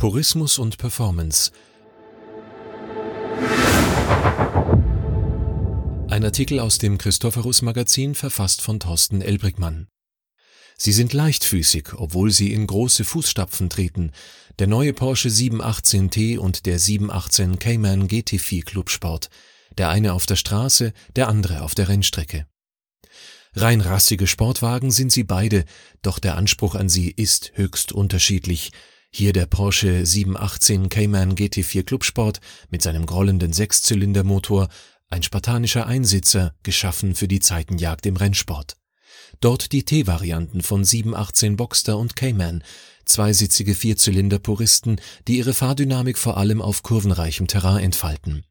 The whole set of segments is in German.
Purismus und Performance. Ein Artikel aus dem Christophorus Magazin verfasst von Thorsten Elbrigmann. Sie sind leichtfüßig, obwohl sie in große Fußstapfen treten. Der neue Porsche 718T und der 718 Cayman GT4 Clubsport. Der eine auf der Straße, der andere auf der Rennstrecke. Rein rassige Sportwagen sind sie beide, doch der Anspruch an sie ist höchst unterschiedlich. Hier der Porsche 718 Cayman GT4 Clubsport mit seinem grollenden Sechszylindermotor, ein spartanischer Einsitzer, geschaffen für die Zeitenjagd im Rennsport. Dort die T-Varianten von 718 Boxster und Cayman, zweisitzige Vierzylinder-Puristen, die ihre Fahrdynamik vor allem auf kurvenreichem Terrain entfalten.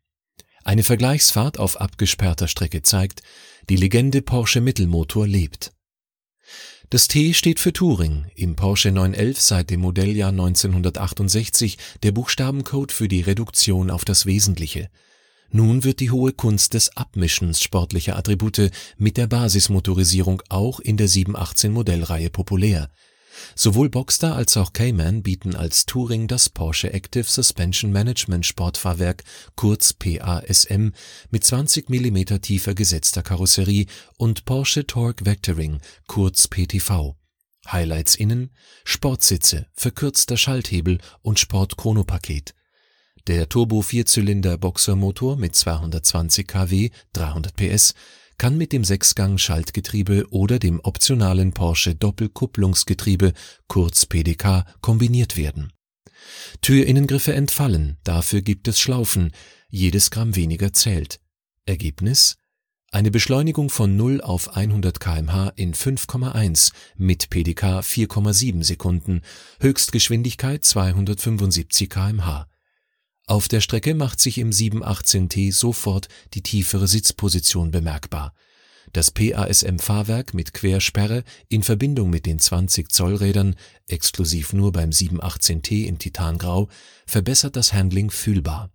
Eine Vergleichsfahrt auf abgesperrter Strecke zeigt, die Legende Porsche Mittelmotor lebt. Das T steht für Touring, im Porsche 911 seit dem Modelljahr 1968 der Buchstabencode für die Reduktion auf das Wesentliche. Nun wird die hohe Kunst des Abmischens sportlicher Attribute mit der Basismotorisierung auch in der 718 Modellreihe populär Sowohl Boxster als auch Cayman bieten als Touring das Porsche Active Suspension Management Sportfahrwerk kurz PASM mit 20 mm tiefer gesetzter Karosserie und Porsche Torque Vectoring kurz PTV. Highlights innen: Sportsitze, verkürzter Schalthebel und Sport-Chrono-Paket. Der Turbo-Vierzylinder-Boxermotor mit 220 kW (300 PS) kann mit dem Sechsgang-Schaltgetriebe oder dem optionalen Porsche Doppelkupplungsgetriebe kurz PDK kombiniert werden. Türinnengriffe entfallen, dafür gibt es Schlaufen, jedes Gramm weniger zählt. Ergebnis eine Beschleunigung von 0 auf 100 kmh in 5,1 mit PDK 4,7 Sekunden, Höchstgeschwindigkeit 275 kmh auf der Strecke macht sich im 718T sofort die tiefere Sitzposition bemerkbar. Das PASM-Fahrwerk mit Quersperre in Verbindung mit den 20 Zoll Rädern, exklusiv nur beim 718T in Titangrau, verbessert das Handling fühlbar.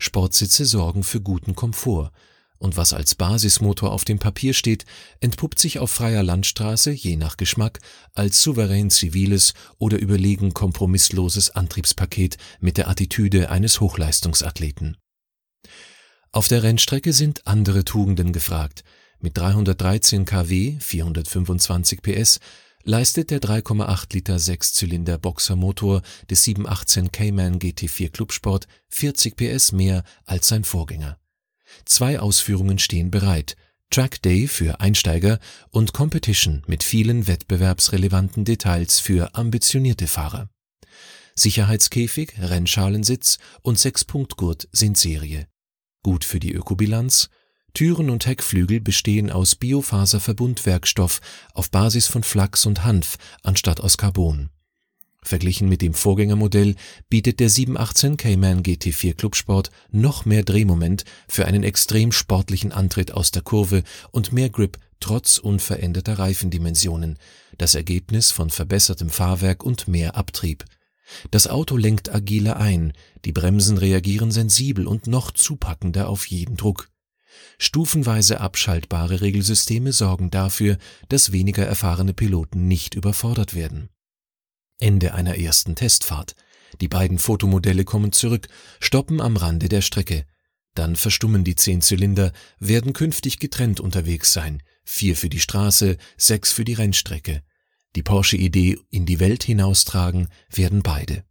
Sportsitze sorgen für guten Komfort und was als Basismotor auf dem Papier steht, entpuppt sich auf freier Landstraße, je nach Geschmack, als souverän ziviles oder überlegen kompromissloses Antriebspaket mit der Attitüde eines Hochleistungsathleten. Auf der Rennstrecke sind andere Tugenden gefragt. Mit 313 kW, 425 PS, leistet der 3,8 Liter Sechszylinder Boxermotor des 718 Cayman GT4 Clubsport 40 PS mehr als sein Vorgänger. Zwei Ausführungen stehen bereit, Track Day für Einsteiger und Competition mit vielen wettbewerbsrelevanten Details für ambitionierte Fahrer. Sicherheitskäfig, Rennschalensitz und Sechspunktgurt sind Serie. Gut für die Ökobilanz. Türen und Heckflügel bestehen aus Biofaserverbundwerkstoff auf Basis von Flachs und Hanf anstatt aus Carbon Verglichen mit dem Vorgängermodell bietet der 718 Cayman GT4 Clubsport noch mehr Drehmoment für einen extrem sportlichen Antritt aus der Kurve und mehr Grip trotz unveränderter Reifendimensionen, das Ergebnis von verbessertem Fahrwerk und mehr Abtrieb. Das Auto lenkt agiler ein, die Bremsen reagieren sensibel und noch zupackender auf jeden Druck. Stufenweise abschaltbare Regelsysteme sorgen dafür, dass weniger erfahrene Piloten nicht überfordert werden Ende einer ersten Testfahrt. Die beiden Fotomodelle kommen zurück, stoppen am Rande der Strecke. Dann verstummen die zehn Zylinder, werden künftig getrennt unterwegs sein. Vier für die Straße, sechs für die Rennstrecke. Die Porsche-Idee in die Welt hinaustragen werden beide.